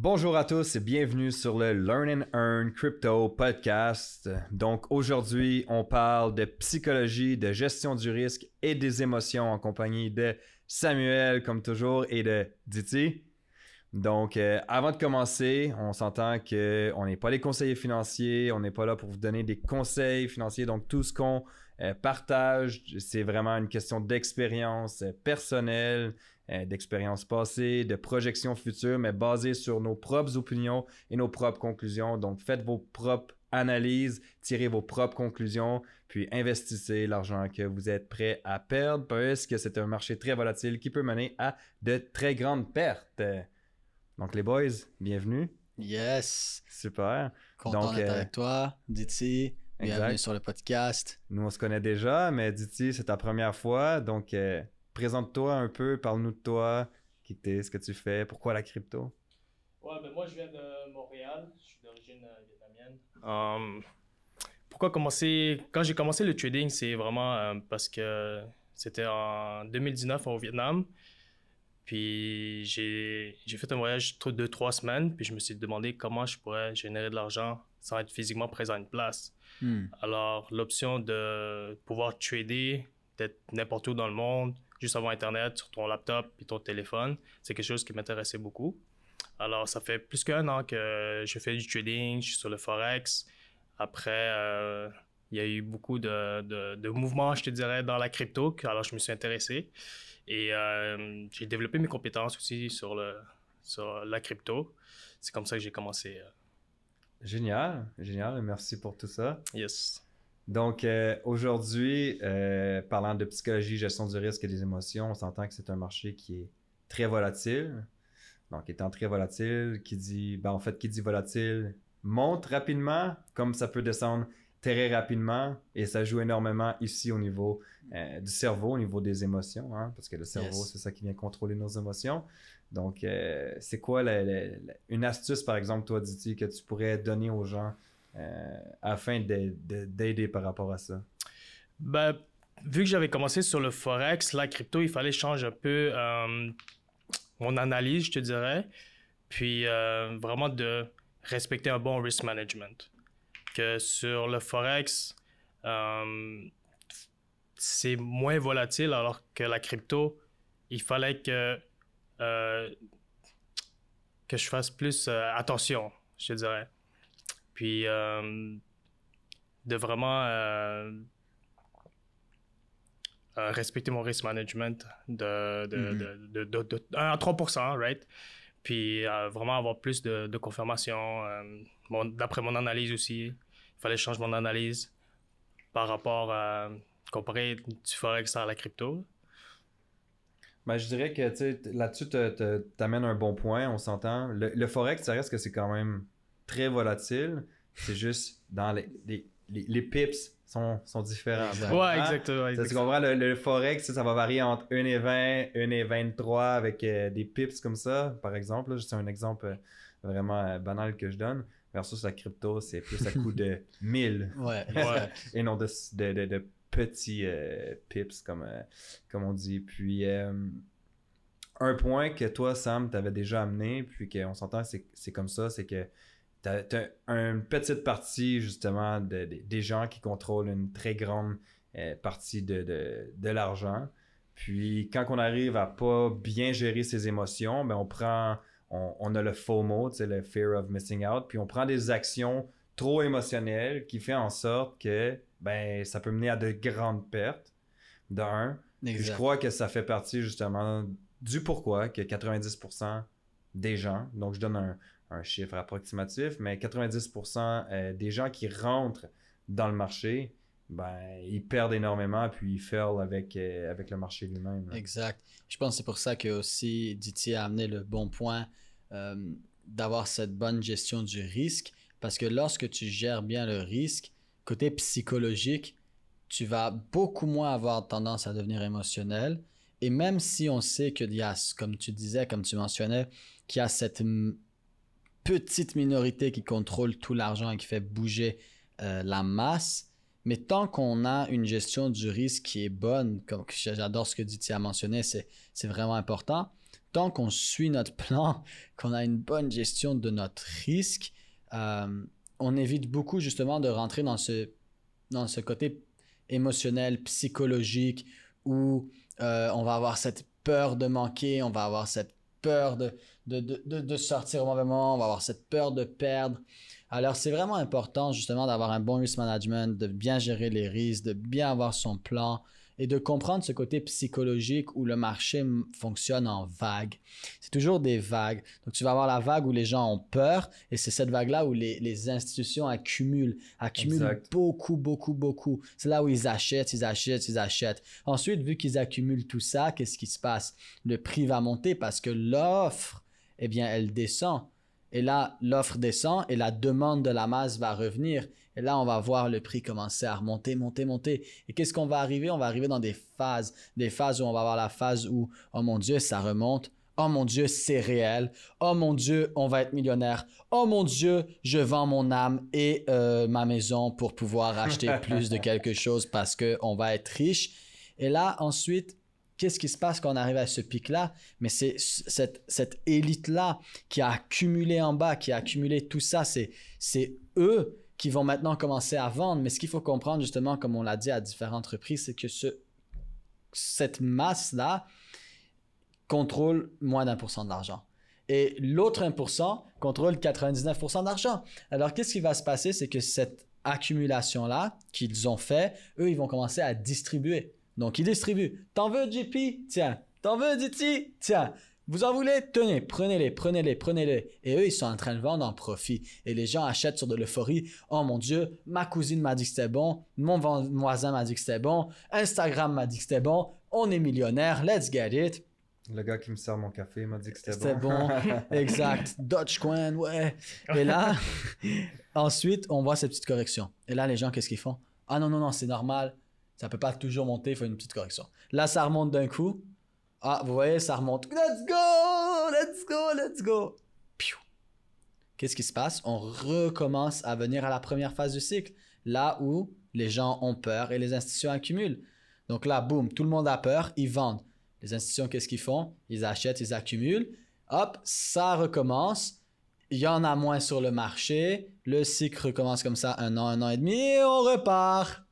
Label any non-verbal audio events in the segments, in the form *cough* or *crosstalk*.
Bonjour à tous et bienvenue sur le Learn and Earn Crypto Podcast. Donc aujourd'hui, on parle de psychologie, de gestion du risque et des émotions en compagnie de Samuel, comme toujours, et de Diti. Donc, euh, avant de commencer, on s'entend qu'on n'est pas les conseillers financiers, on n'est pas là pour vous donner des conseils financiers. Donc, tout ce qu'on euh, partage, c'est vraiment une question d'expérience euh, personnelle, d'expérience passée, de projection future, mais basée sur nos propres opinions et nos propres conclusions. Donc, faites vos propres analyses, tirez vos propres conclusions, puis investissez l'argent que vous êtes prêt à perdre parce que c'est un marché très volatile qui peut mener à de très grandes pertes. Donc, les boys, bienvenue. Yes. Super. Content d'être avec toi, Diti. Bienvenue sur le podcast. Nous, on se connaît déjà, mais Diti, c'est ta première fois. Donc, euh, présente-toi un peu, parle-nous de toi, qui t'es, ce que tu fais, pourquoi la crypto? Ouais, ben moi, je viens de Montréal. Je suis d'origine euh, vietnamienne. Um, pourquoi commencer? Quand j'ai commencé le trading, c'est vraiment euh, parce que c'était en 2019 au Vietnam. Puis j'ai fait un voyage de trois semaines, puis je me suis demandé comment je pourrais générer de l'argent sans être physiquement présent à une place. Hmm. Alors, l'option de pouvoir trader, d'être n'importe où dans le monde, juste avoir Internet sur ton laptop et ton téléphone, c'est quelque chose qui m'intéressait beaucoup. Alors, ça fait plus qu'un an que je fais du trading, je suis sur le Forex. Après, euh, il y a eu beaucoup de, de, de, mouvements, je te dirais, dans la crypto, alors je me suis intéressé. Et euh, j'ai développé mes compétences aussi sur, le, sur la crypto. C'est comme ça que j'ai commencé. Euh. Génial, génial. Merci pour tout ça. Yes. Donc, euh, aujourd'hui, parlant de psychologie, gestion du risque et des émotions, on s'entend que c'est un marché qui est très volatile. Donc, étant très volatile, qui dit, ben, en fait, qui dit volatile monte rapidement, comme ça peut descendre très rapidement et ça joue énormément ici au niveau euh, du cerveau, au niveau des émotions, hein, parce que le cerveau, c'est ça qui vient contrôler nos émotions. Donc, euh, c'est quoi une astuce, par exemple, toi, Diti, que tu pourrais donner aux gens euh, afin d'aider par rapport à ça? Ben, vu que j'avais commencé sur le Forex, la crypto, il fallait changer un peu mon analyse, je te dirais, puis vraiment de respecter un bon risk management que sur le Forex, euh, c'est moins volatile alors que la crypto, il fallait que, euh, que je fasse plus euh, attention, je dirais. Puis de vraiment respecter mon risk management de, de, de, de, 1 à 3%, right? Puis vraiment avoir plus de, confirmation, d'après mon analyse aussi il fallait changer mon analyse par rapport à comparer du Forex à la crypto. Ben, je dirais que là-dessus, tu amènes un bon point, on s'entend. Le, Forex, ça reste que c'est quand même très volatile. C'est juste dans les, les, les, pips sont, sont différents. Ouais, exactement. Tu comprends? Le, Forex, ça va varier entre 1 et 20, 1 et 23 avec euh, des pips comme ça, par exemple. C'est un exemple euh, vraiment euh, banal que je donne versus la crypto, c'est plus à coût de *laughs* 1000 *laughs* ouais, et non de, de, de, petits euh, pips, comme, euh, comme on dit. Puis, euh, un point que toi, Sam, t'avais déjà amené, puis qu'on s'entend, c'est comme ça, c'est que tu as, une petite partie, justement, de, des gens qui contrôlent une très grande partie de, de l'argent. Puis, quand on arrive à pas bien gérer ses émotions, ben on prend on, a le FOMO, c'est le fear of missing out, puis on prend des actions trop émotionnelles qui fait en sorte que ben ça peut mener à de grandes pertes. D'un, je crois que ça fait partie justement du pourquoi que 90% des gens, donc je donne un, chiffre approximatif, mais 90% euh, des gens qui rentrent dans le marché, ben, ils perdent énormément puis ils failent avec, euh, avec le marché lui-même. Exact. Je pense que c'est pour ça que aussi Diti a amené le bon point euh, d'avoir cette bonne gestion du risque parce que lorsque tu gères bien le risque, côté psychologique, tu vas beaucoup moins avoir tendance à devenir émotionnel. Et même si on sait qu'il y a, comme tu disais, comme tu mentionnais, qu'il y a cette petite minorité qui contrôle tout l'argent et qui fait bouger euh, la masse, mais tant qu'on a une gestion du risque qui est bonne, comme j'adore ce que Diti a mentionné, c'est vraiment important. tant qu'on suit notre plan, *laughs* qu'on a une bonne gestion de notre risque, euh, on évite beaucoup justement de rentrer dans ce, dans ce côté émotionnel, psychologique, où euh, on va avoir cette peur de manquer, on va avoir cette peur de, de, de, de, sortir au mauvais moment, on va avoir cette peur de perdre. Alors, c'est vraiment important justement d'avoir un bon risk management, de bien gérer les risques, de bien avoir son plan, et de comprendre ce côté psychologique où le marché fonctionne en vagues. C'est toujours des vagues. Donc, tu vas avoir la vague où les gens ont peur et c'est cette vague-là où les, les, institutions accumulent, accumulent beaucoup, beaucoup, beaucoup. C'est là où ils achètent, ils achètent, ils achètent. Ensuite, vu qu'ils accumulent tout ça, qu'est-ce qui se passe? Le prix va monter parce que l'offre, eh bien, elle descend. Et là, l'offre descend et la demande de la masse va revenir. Et là, on va voir le prix commencer à remonter, monter, monter. Et qu'est-ce qu'on va arriver? On va arriver dans des phases. Des phases où on va avoir la phase où, oh mon Dieu, ça remonte. Oh mon Dieu, c'est réel. Oh mon Dieu, on va être millionnaire. Oh mon Dieu, je vends mon âme et euh, ma maison pour pouvoir acheter *laughs* plus de quelque chose parce qu'on va être riche. Et là, ensuite, qu'est-ce qui se passe quand on arrive à ce pic-là? Mais c'est cette, élite-là qui a accumulé en bas, qui a accumulé tout ça. C'est eux qui vont maintenant commencer à vendre. Mais ce qu'il faut comprendre, justement, comme on l'a dit à différentes reprises, c'est que ce, cette masse-là contrôle moins d'un pour cent de l'argent. Et l'autre 1% contrôle 99% d'argent. Alors, qu'est-ce qui va se passer? C'est que cette accumulation-là qu'ils ont fait, eux, ils vont commencer à distribuer. Donc, ils distribuent. T'en veux, JP? Tiens. T'en veux, DT? Tiens. Vous en voulez? Tenez, prenez-les, prenez-les, prenez-les. Et eux, ils sont en train de vendre en profit. Et les gens achètent sur de l'euphorie. Oh mon Dieu, ma cousine m'a dit que c'était bon. Mon voisin m'a dit que c'était bon. Instagram m'a dit que c'était bon. On est millionnaire. Let's get it. Le gars qui me sert mon café m'a dit que c'était bon. C'était bon. *laughs* exact. Dogecoin, ouais. Et là, *laughs* ensuite, on voit ces petites corrections. Et là, les gens, qu'est-ce qu'ils font? Ah non, non, non, c'est normal. Ça peut pas toujours monter, il faut une petite correction. Là, ça remonte d'un coup. Ah, vous voyez, ça remonte. Let's go! Let's go! Let's go! Qu'est-ce qui se passe? On recommence à venir à la première phase du cycle, là où les gens ont peur et les institutions accumulent. Donc là, boum, tout le monde a peur, ils vendent. Les institutions, qu'est-ce qu'ils font? Ils achètent, ils accumulent. Hop, ça recommence. Il y en a moins sur le marché. Le cycle recommence comme ça un an, un an et demi et on repart.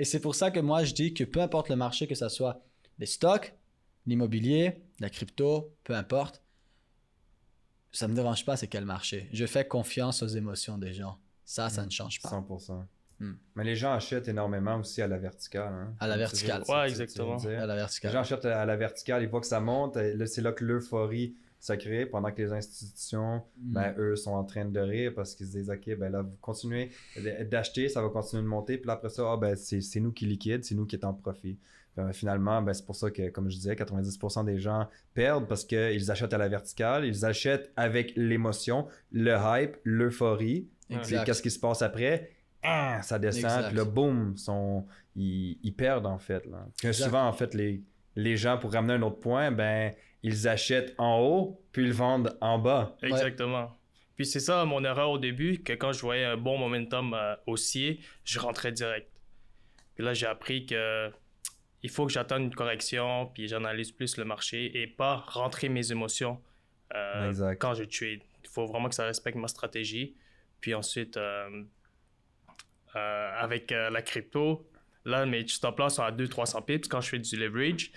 Et c'est pour ça que moi, je dis que peu importe le marché, que ce soit les stocks, l'immobilier, la crypto, peu importe, ça ne me dérange pas c'est quel marché. Je fais confiance aux émotions des gens. Ça, ça ne change pas. 100%. Hmm. Mais les gens achètent énormément aussi à la verticale. Hein. À la verticale. Ouais, exactement. À la verticale. Les gens achètent à la verticale, ils voient que ça monte. C'est là que l'euphorie se crée pendant que les institutions, hmm. ben, eux, sont en train de rire parce qu'ils se disent OK, ben là, vous continuez d'acheter, ça va continuer de monter. Puis après ça, ah, ben, c'est nous qui liquide, c'est nous qui est en profit. Euh, finalement, ben, c'est pour ça que, comme je disais, 90% des gens perdent parce qu'ils achètent à la verticale, ils achètent avec l'émotion, le hype, l'euphorie. Qu'est-ce qui se passe après? Ah, ça descend, puis là, boum, ils, perdent en fait. souvent, en fait, les, les gens, pour ramener un autre point, ben, ils achètent en haut, puis ils vendent en bas. Exactement. Puis c'est ça mon erreur au début, que quand je voyais un bon momentum euh, haussier, je rentrais direct. Puis là, j'ai appris que il faut que j'attende une correction, puis j'analyse plus le marché et pas rentrer mes émotions euh, quand je trade. Il faut vraiment que ça respecte ma stratégie. Puis ensuite, euh, euh, avec la crypto, là, mes stop loss sont à 200-300 pips quand je fais du leverage.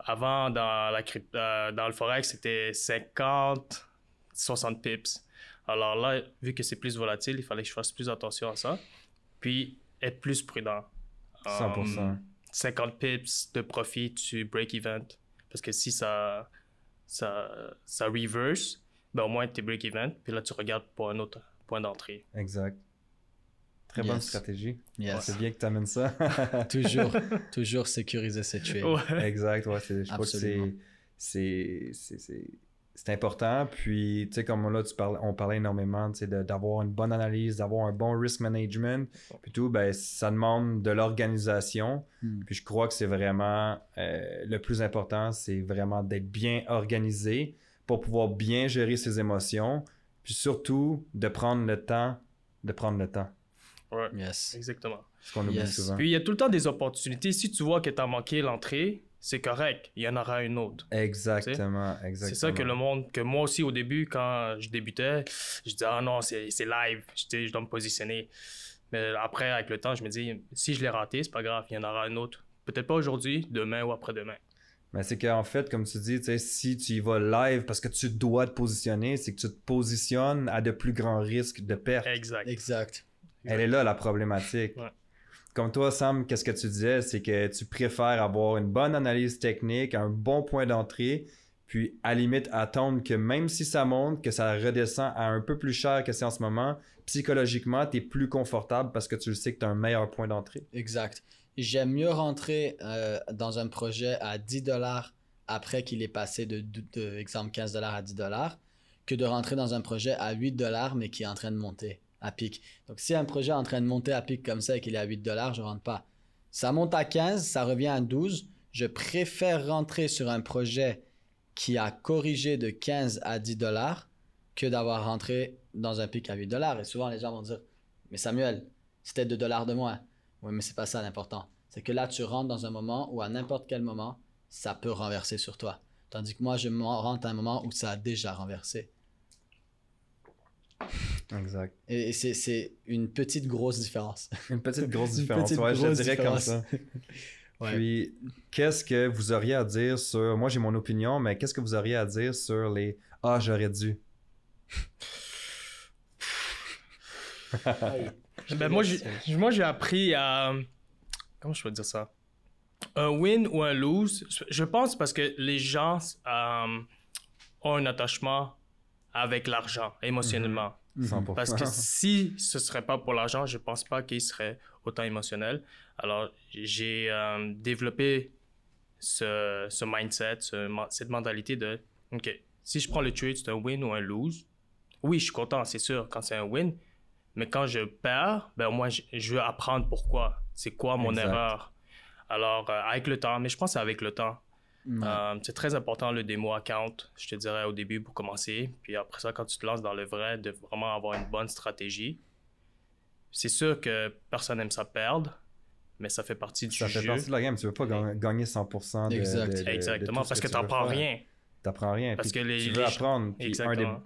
Avant, dans, la dans le Forex, c'était 50, 60 pips. Alors là, vu que c'est plus volatile, il fallait que je fasse plus attention à ça. Puis être plus prudent. 100%. 50 pips de profit, tu break even. Parce que si ça, ça, ça reverse, ben au moins tu break even. Puis là, tu regardes pour un autre point d'entrée. Exact. Très bonne stratégie. C'est bien que tu amènes ça. *laughs* toujours, *laughs* toujours sécuriser cette trade. Exact, ouais. Je crois que c'est c'est important. Puis, tu sais, comme là, tu parles, on parlait énormément, d'avoir une bonne analyse, d'avoir un bon risk management. Puis tout, ben, ça demande de l'organisation. Hmm. Puis je crois que c'est vraiment euh, le plus important, c'est vraiment d'être bien organisé pour pouvoir bien gérer ses émotions. Puis surtout, de prendre le temps, de prendre le temps. Ouais, exactement. Ce qu'on oublie souvent. Puis il y a tout le temps des opportunités. Si tu vois que tu as manqué l'entrée, c'est correct, il y en aura une autre. Exactement, exactement. C'est ça que le monde, que moi aussi au début, quand je débutais, je disais, ah non, c'est live, je, je dois me positionner. Mais après, avec le temps, je me dis, si je l'ai raté, c'est pas grave, il y en aura une autre. Peut-être pas aujourd'hui, demain ou après-demain. Mais c'est qu'en fait, comme tu dis, si tu y vas live parce que tu dois te positionner, c'est que tu te positionnes à de plus grands risques de perte. Exact. Exact. Elle est là la problématique. Comme toi, Sam, qu'est-ce que tu disais? C'est que tu préfères avoir une bonne analyse technique, un bon point d'entrée, puis à limite attendre que même si ça monte, que ça redescend à un peu plus cher que c'est en ce moment, psychologiquement, tu es plus confortable parce que tu le sais que tu as un meilleur point d'entrée. Exact j'aime mieux rentrer euh, dans un projet à 10 dollars après qu'il est passé de, exemple 15 dollars à 10 dollars que de rentrer dans un projet à 8 dollars mais qui est en train de monter à pic. Donc si un projet est en train de monter à pic comme ça et qu'il est à 8 dollars, je rentre pas. Ça monte à 15, ça revient à 12. Je préfère rentrer sur un projet qui a corrigé de 15 à 10 dollars que d'avoir rentré dans un pic à 8 dollars. Et souvent les gens vont dire, mais Samuel, c'était 2 dollars de moins. Oui, mais c'est pas ça l'important. C'est que là, tu rentres dans un moment où à n'importe quel moment, ça peut renverser sur toi. Tandis que moi, je rentre à un moment où ça a déjà renversé. Exact. Et, c'est une petite grosse différence. *laughs* Une petite grosse différence, ouais, je dirais comme ça. *laughs* Puis, qu'est-ce que vous auriez à dire sur. Moi, j'ai mon opinion, mais qu'est-ce que vous auriez à dire sur les Ah, j'aurais dû *laughs* ben, moi, j'ai appris à. Comment je peux dire ça? Un win ou un lose, je pense parce que les gens euh, ont un attachement avec l'argent, émotionnellement. Mhm. Parce que *laughs* si ce serait pas pour l'argent, je pense pas qu'ils seraient autant émotionnels. Alors, j'ai euh, développé ce, ce mindset, cette mentalité de, OK, si je prends le trade, c'est un win ou un lose. Oui, je suis content, c'est sûr, quand c'est un win, mais quand je perds, ben moi, je, veux apprendre pourquoi. C'est quoi mon erreur. Alors, euh, avec le temps, mais je pense que c'est avec le temps. Euh, c'est très important le démo account, je te dirais au début pour commencer. Puis après ça, quand tu te lances dans le vrai, de vraiment avoir une bonne stratégie. C'est sûr que personne n'aime ça perdre, mais ça fait partie du jeu. Ça fait partie de la game. Tu veux pas gagner 100% de, exact. Exactement, parce que, tu n'apprends rien. Tu n'apprends rien. Parce que les, tu veux apprendre.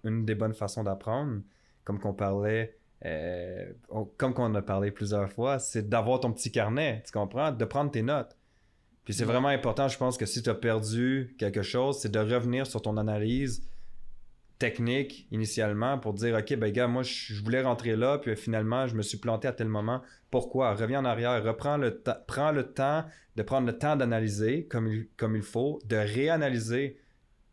une des bonnes façons d'apprendre, comme qu'on parlait euh, comme qu'on a parlé plusieurs fois, c'est d'avoir ton petit carnet, tu comprends? De prendre tes notes. Puis c'est vraiment important, je pense que si tu as perdu quelque chose, c'est de revenir sur ton analyse technique initialement pour dire OK, ben gars, moi je voulais rentrer là, puis finalement je me suis planté à tel moment. Pourquoi? Reviens en arrière, reprends le temps, prends le temps de prendre le temps d'analyser comme il, comme il faut, de réanalyser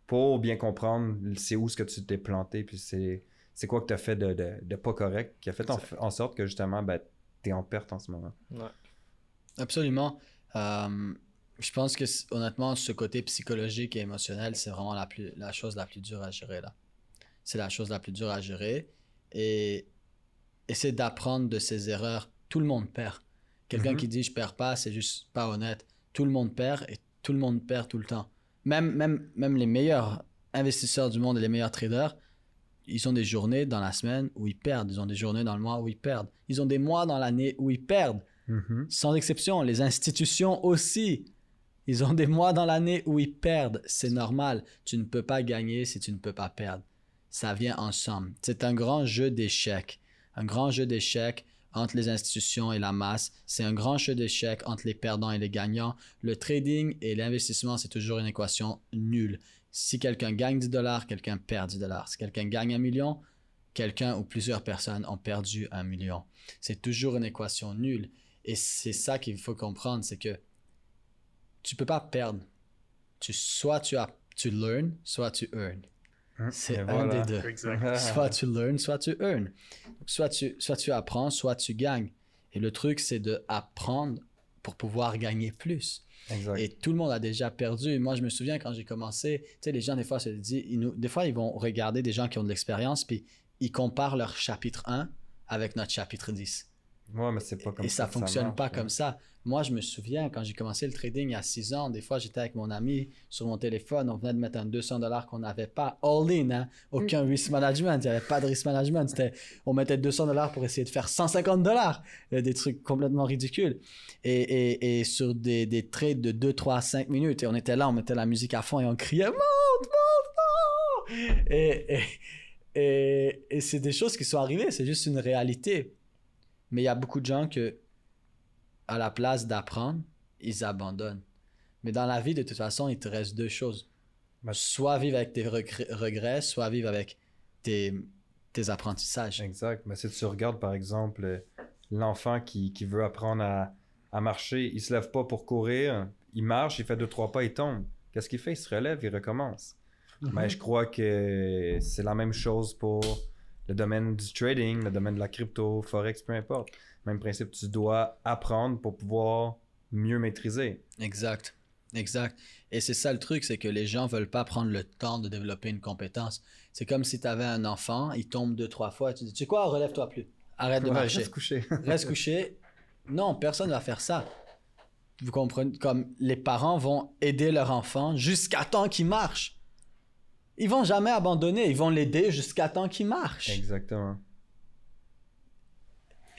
pour bien comprendre c'est où ce que tu t'es planté, puis c'est c'est quoi que tu as fait de, pas correct qui a fait en, sorte que justement, ben, tu es en perte en ce moment. Absolument. Euh, je pense que honnêtement, ce côté psychologique et émotionnel, c'est vraiment la, plus, la chose la plus dure à gérer là. C'est la chose la plus dure à gérer. Et essayer d'apprendre de ses erreurs. Tout le monde perd. Quelqu'un mm-hmm. qui dit je perds pas, c'est juste pas honnête. Tout le monde perd et tout le monde perd tout le temps. Même, même, même les meilleurs investisseurs du monde et les meilleurs traders, ils ont des journées dans la semaine où ils perdent. Ils ont des journées dans le mois où ils perdent. Ils ont des mois dans l'année où ils perdent. Mm-hmm. Sans exception, les institutions aussi. Ils ont des mois dans l'année où ils perdent. C'est normal. Tu ne peux pas gagner si tu ne peux pas perdre. Ça vient ensemble. C'est un grand jeu d'échecs. Un grand jeu d'échecs entre les institutions et la masse. C'est un grand jeu d'échecs entre les perdants et les gagnants. Le trading et l'investissement, c'est toujours une équation nulle. Si quelqu'un gagne 10 dollars, quelqu'un perd 10 dollars. Si quelqu'un gagne un million, quelqu'un ou plusieurs personnes ont perdu un million. C'est toujours une équation nulle. Et c'est ça qu'il faut comprendre, c'est que tu peux pas perdre. Tu, soit tu, as, tu learn, soit tu earn. Hein? C'est un des deux. *laughs* soit tu learn, soit tu earn. Soit tu, soit tu apprends, soit tu gagnes. Et le truc, c'est de apprendre pour pouvoir gagner plus. Et tout le monde a déjà perdu. Moi, je me souviens quand j'ai commencé, tu sais, les gens, des fois, se disent, nous, des fois, ils vont regarder des gens qui ont de l'expérience, puis ils comparent leur chapitre 1 avec notre chapitre 10. Ouais, mais c'est pas comme et ça, fonctionne pas comme ça. Moi, je me souviens quand j'ai commencé le trading il y a 6 ans, des fois j'étais avec mon ami sur mon téléphone, on venait de mettre un 200 dollars qu'on n'avait pas all in, hein? aucun mm. risk management, il n'y avait pas de risk management. C'était, on mettait 200 dollars pour essayer de faire 150 dollars, des trucs complètement ridicules. Et, et, et sur des, des, trades de 2, 3, 5 minutes, et on était là, on mettait la musique à fond et on criait monte, monte, monte! Et, et, et, et c'est des choses qui sont arrivées, c'est juste une réalité. Mais il y a beaucoup de gens que à la place d'apprendre, ils abandonnent. Mais dans la vie, de toute façon, il te reste deux choses. Soit vivre avec tes regrets, soit vivre avec tes, tes apprentissages. Exact. Mais si tu regardes, par exemple, l'enfant qui, qui, veut apprendre à, à, marcher, il se lève pas pour courir, il marche, il fait deux, trois pas, il tombe. Qu'est-ce qu'il fait? Il se relève, il recommence. Mais ben, je crois que c'est la même chose pour le domaine du trading, le domaine de la crypto, forex, peu importe. Même principe, tu dois apprendre pour pouvoir mieux maîtriser. Exact. Exact. Et c'est ça le truc, c'est que les gens veulent pas prendre le temps de développer une compétence. C'est comme si tu avais un enfant, il tombe deux, trois fois, tu dis, tu sais quoi, relève-toi plus. Arrête de marcher. Reste couché. *laughs* reste couché. Non, personne va faire ça. Vous comprenez, comme les parents vont aider leur enfant jusqu'à temps qu'il marche. Ils vont jamais abandonner, ils vont l'aider jusqu'à temps qu'il marche. Exactement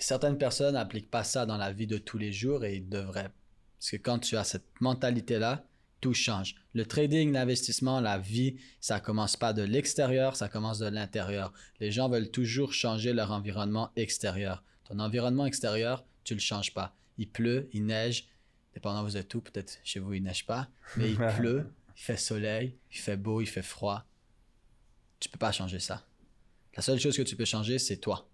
certaines personnes n'appliquent pas ça dans la vie de tous les jours et ils devraient. Parce que quand tu as cette mentalité-là, tout change. Le trading, l'investissement, la vie, ça commence pas de l'extérieur, ça commence de l'intérieur. Les gens veulent toujours changer leur environnement extérieur. Ton environnement extérieur, tu le changes pas. Il pleut, il neige, dépendant vous êtes où, peut-être chez vous il neige pas, mais il *laughs* pleut, il fait soleil, il fait beau, il fait froid. Tu peux pas changer ça. La seule chose que tu peux changer, c'est toi.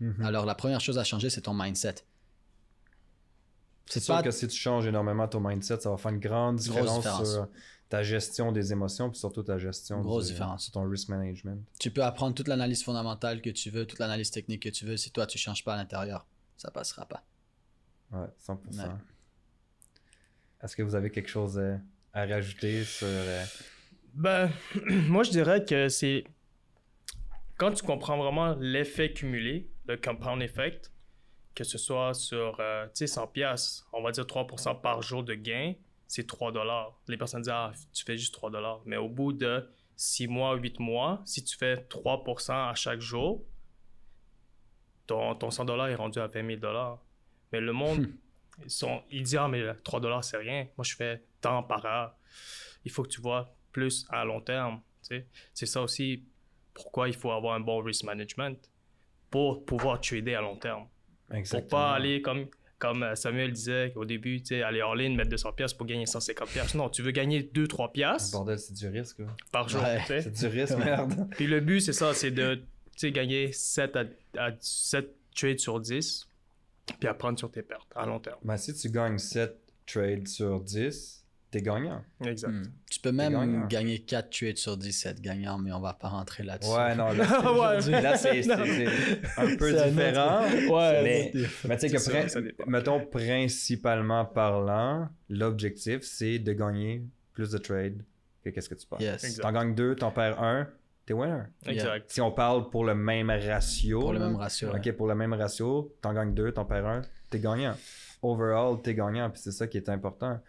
Mhm. Alors, la première chose à changer, c'est ton mindset. C'est sûr que si tu changes énormément ton mindset, ça va faire une grande différence, sur ta gestion des émotions, puis surtout ta gestion Grosse différence. sur ton risk management. Tu peux apprendre toute l'analyse fondamentale que tu veux, toute l'analyse technique que tu veux. Si toi, tu changes pas à l'intérieur, ça passera pas. Ouais, 100%. Est-ce que vous avez quelque chose à, rajouter sur... Ben, *clears throat* moi, je dirais que c'est... Quand tu comprends vraiment l'effet cumulé, le compound effect, que ce soit sur euh, 100 pièces, on va dire 3% par jour de gain, c'est 3 dollars. Les personnes disent ah, tu fais juste 3 dollars, mais au bout de 6 mois, 8 mois, si tu fais 3% à chaque jour, ton, ton 100 dollars est rendu à 20 000 dollars. Mais le monde, hmm. ils, sont, ils disent ah, mais 3 dollars, c'est rien. Moi, je fais tant par heure. Il faut que tu vois plus à long terme. C'est ça aussi pourquoi il faut avoir un bon risk management pour pouvoir trader à long terme. Exactement. Pour pas aller comme, comme euh, Samuel disait au début, aller en ligne, mettre 200 pièces pour gagner 150 pièces. Non, tu veux gagner 2-3 pièces. Bordel, c'est du risque. Par jour, C'est du risque, *laughs* merde. Puis le but, c'est ça, c'est de gagner 7 à, 7 trades sur 10, puis apprendre sur tes pertes à long terme. Ben, si tu gagnes 7 trades sur 10, t'es gagnant. Exact. Hmm. Peux même gagner 4 trades sur 17 gagnants, mais on va pas rentrer là-dessus. Ouais, non, *laughs* là, c'est *laughs* un peu différent. *laughs* Ouais, mais, mais tu sais que, mettons, principalement parlant, l'objectif, c'est de gagner plus de trades que qu'est-ce que tu perds. Yes. T'en gagnes 2, t'en perds 1, t'es winner. Exact. Si on parle pour le même ratio. Pour le même ratio. Ok, pour le même ratio, t'en gagnes 2, t'en perds 1, t'es gagnant. Overall, t'es gagnant, puis c'est ça qui est important.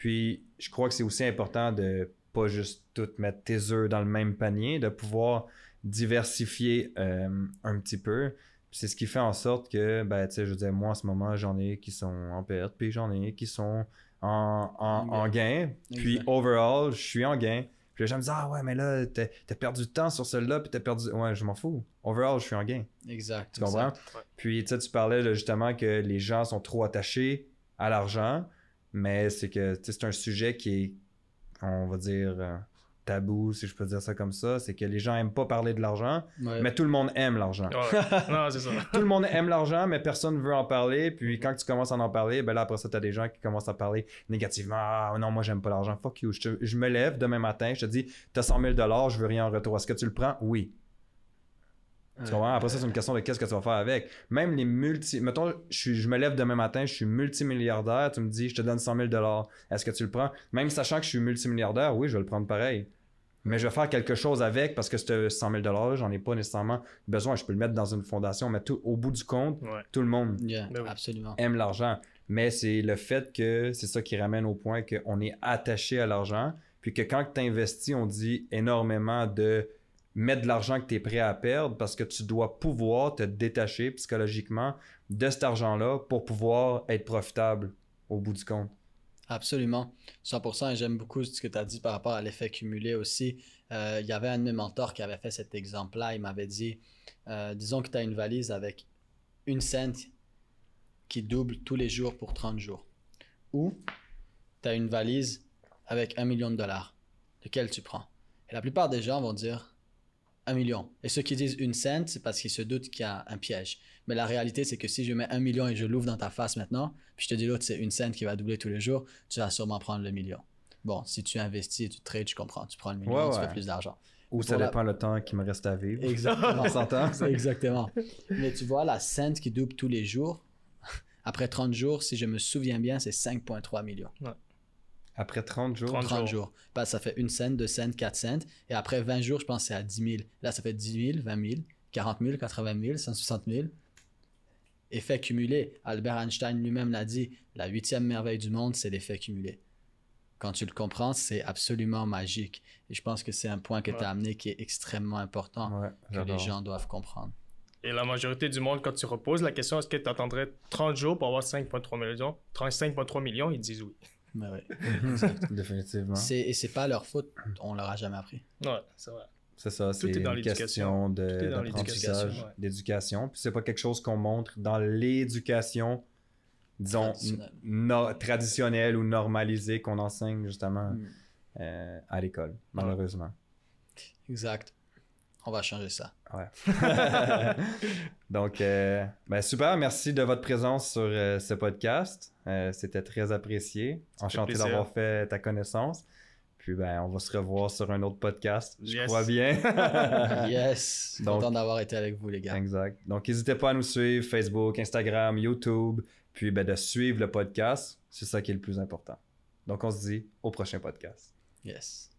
Puis, je crois que c'est aussi important de pas juste tout mettre tes œufs dans le même panier, de pouvoir diversifier euh, un petit peu. C'est ce qui fait en sorte que, ben, tu sais, je veux dire, moi, en ce moment, j'en ai qui sont en perte, puis j'en ai qui sont en, en, gain. Puis, overall, je suis en gain. Puis les gens me disent, ah ouais, mais là, t'as as perdu du temps sur celle-là, puis t'as perdu. Ouais, je m'en fous. Overall, je suis en gain. Exact. Tu comprends? Puis, tu sais, tu parlais justement que les gens sont trop attachés à l'argent. Mais c'est que c'est un sujet qui est, on va dire, euh, tabou, si je peux dire ça comme ça. C'est que les gens aiment pas parler de l'argent, mais tout le monde aime l'argent. *laughs* non, c'est ça. tout le monde aime l'argent, mais personne ne veut en parler. Puis quand tu commences à en parler, ben là, après ça, tu as des gens qui commencent à parler négativement. Ah non, moi, j'aime pas l'argent. Fuck you. Je, je, me lève demain matin, je te dis, tu as 100 000 je veux rien en retour. Est-ce que tu le prends? Oui. Tu comprends? Après ça, c'est une question de qu'est-ce que tu vas faire avec. Même les multi. Mettons, je, je me lève demain matin, je suis multimilliardaire, tu me dis, je te donne 100 000 Est-ce que tu le prends? Même sachant que je suis multimilliardaire, oui, je vais le prendre pareil. Mais je vais faire quelque chose avec parce que ce 100 000 j'en ai pas nécessairement besoin. Je peux le mettre dans une fondation, mais tout, au bout du compte, tout le monde ben absolument. aime l'argent. Mais c'est le fait que c'est ça qui ramène au point qu'on est attaché à l'argent. Puis que quand tu investis, on dit énormément de mettre de l'argent que tu es prêt à perdre parce que tu dois pouvoir te détacher psychologiquement de cet argent-là pour pouvoir être profitable au bout du compte. Absolument. 100%. Et j'aime beaucoup ce que tu as dit par rapport à l'effet cumulé aussi. Euh, il y avait un de mes mentors qui avait fait cet exemple-là. Il m'avait dit euh, disons que tu as une valise avec une cent qui double tous les jours pour 30 jours. Ou tu as une valise avec un million de dollars. Lequel tu prends? Et la plupart des gens vont dire un million. Et ceux qui disent une cent, c'est parce qu'ils se doutent qu'il y a un piège. Mais la réalité, c'est que si je mets un million et je l'ouvre dans ta face maintenant, puis je te dis l'autre, c'est une cent qui va doubler tous les jours, tu vas sûrement prendre le million. Bon, si tu investis et tu trades, je comprends. Tu prends le million, tu fais plus d'argent. Ou ça dépend le temps qui me reste à vivre. Exactement. *laughs* *laughs* Exactement. Mais tu vois, la cent qui double tous les jours, *laughs* après 30 jours, si je me souviens bien, c'est 5,3 millions. Après 30 jours 30, jours. ça fait une cent, deux cents, quatre cents. Et après 20 jours, je pense que c'est à 10 000. Là, ça fait 10 000, 20 000, 40 000, 80 000, 160 000. Effet cumulé. Albert Einstein lui-même l'a dit la huitième merveille du monde, c'est l'effet cumulé. Quand tu le comprends, c'est absolument magique. Et je pense que c'est un point que tu as amené qui est extrêmement important, que les gens doivent comprendre. Et la majorité du monde, quand tu reposes la question, est-ce que tu attendrais 30 jours pour avoir 5,3 millions? 35,3 millions, ils disent oui. Ben oui. *laughs* Définitivement. Et c'est pas leur faute, on leur a jamais appris. Ouais, c'est vrai. C'est ça, c'est une question d'apprentissage, d'éducation. Puis c'est pas quelque chose qu'on montre dans l'éducation, disons, traditionnelle ou normalisée qu'on enseigne justement hmm. euh, à l'école, malheureusement. Exact. On va changer ça. Ouais. *laughs* Donc, euh, ben super. Merci de votre présence sur euh, ce podcast. Euh, c'était très apprécié. Enchanté d'avoir fait ta connaissance. Puis, ben, on va se revoir sur un autre podcast. Je crois bien. *laughs* *laughs* yes. Content d'avoir été avec vous, les gars. Exact. Donc, n'hésitez pas à nous suivre Facebook, Instagram, YouTube. Puis, ben, de suivre le podcast. C'est ça qui est le plus important. Donc, on se dit au prochain podcast. Yes.